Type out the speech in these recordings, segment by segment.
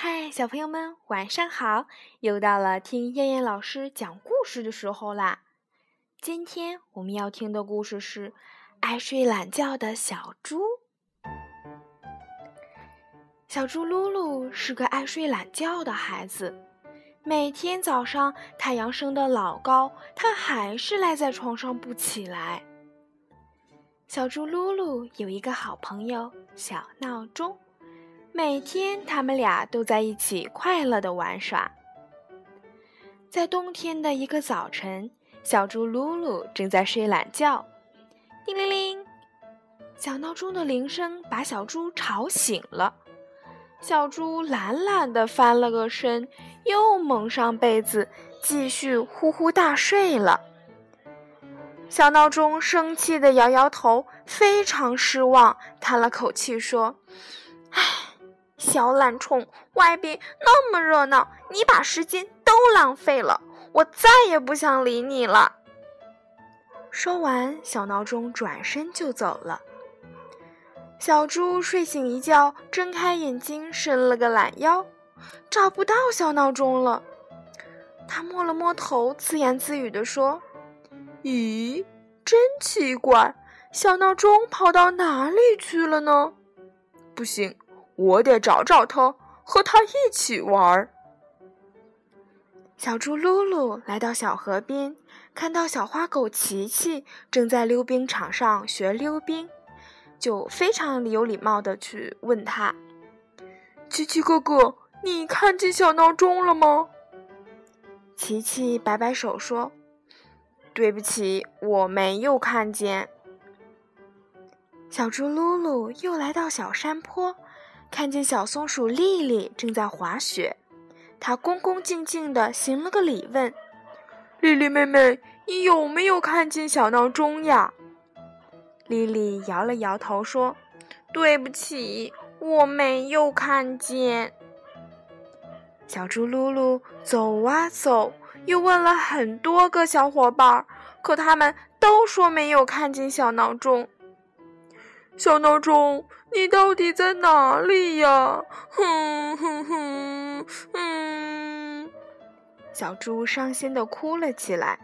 嗨，小朋友们，晚上好！又到了听燕燕老师讲故事的时候啦。今天我们要听的故事是《爱睡懒觉的小猪》。小猪噜噜是个爱睡懒觉的孩子，每天早上太阳升得老高，他还是赖在床上不起来。小猪噜噜有一个好朋友小闹钟。每天，他们俩都在一起快乐的玩耍。在冬天的一个早晨，小猪噜噜正在睡懒觉，叮铃铃，小闹钟的铃声把小猪吵醒了。小猪懒懒的翻了个身，又蒙上被子，继续呼呼大睡了。小闹钟生气的摇摇头，非常失望，叹了口气说：“。”小懒虫，外边那么热闹，你把时间都浪费了，我再也不想理你了。说完，小闹钟转身就走了。小猪睡醒一觉，睁开眼睛，伸了个懒腰，找不到小闹钟了。他摸了摸头，自言自语地说：“咦，真奇怪，小闹钟跑到哪里去了呢？不行。”我得找找他，和他一起玩儿。小猪噜噜来到小河边，看到小花狗琪琪正在溜冰场上学溜冰，就非常有礼貌的去问他：“琪琪哥哥，你看见小闹钟了吗？”琪琪摆摆手说：“对不起，我没有看见。”小猪噜噜又来到小山坡。看见小松鼠丽丽正在滑雪，它恭恭敬敬地行了个礼，问：“丽丽妹妹，你有没有看见小闹钟呀？”丽丽摇了摇头说：“对不起，我没有看见。”小猪噜噜走啊走，又问了很多个小伙伴，可他们都说没有看见小闹钟。小闹钟。你到底在哪里呀？哼哼哼，嗯，小猪伤心的哭了起来。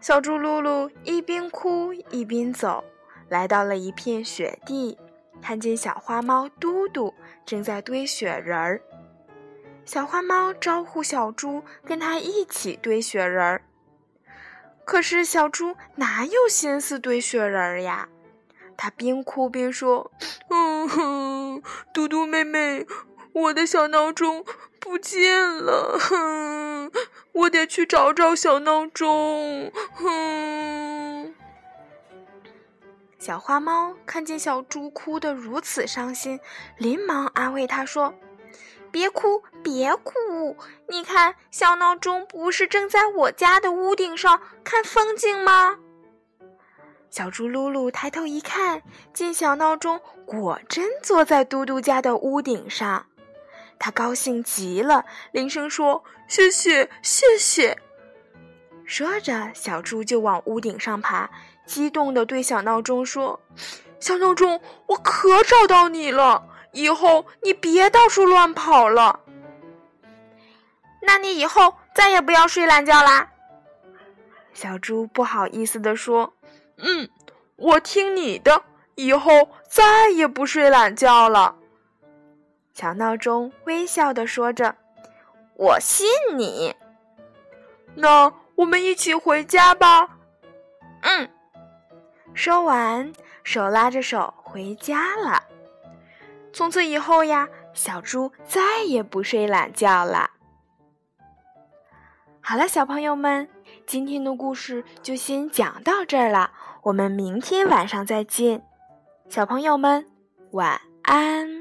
小猪噜噜一边哭一边走，来到了一片雪地，看见小花猫嘟嘟正在堆雪人儿。小花猫招呼小猪跟它一起堆雪人儿，可是小猪哪有心思堆雪人儿呀？他边哭边说：“嗯哼，嘟嘟妹妹，我的小闹钟不见了，哼，我得去找找小闹钟。”哼。小花猫看见小猪哭得如此伤心，连忙安慰他说：“别哭，别哭，你看，小闹钟不是正在我家的屋顶上看风景吗？”小猪噜噜抬头一看，见小闹钟果真坐在嘟嘟家的屋顶上，他高兴极了，连声说：“谢谢，谢谢！”说着，小猪就往屋顶上爬，激动地对小闹钟说：“小闹钟，我可找到你了！以后你别到处乱跑了。那你以后再也不要睡懒觉啦。”小猪不好意思地说。嗯，我听你的，以后再也不睡懒觉了。小闹钟微笑的说着：“我信你。”那我们一起回家吧。嗯，说完，手拉着手回家了。从此以后呀，小猪再也不睡懒觉了。好了，小朋友们，今天的故事就先讲到这儿了。我们明天晚上再见，小朋友们晚安。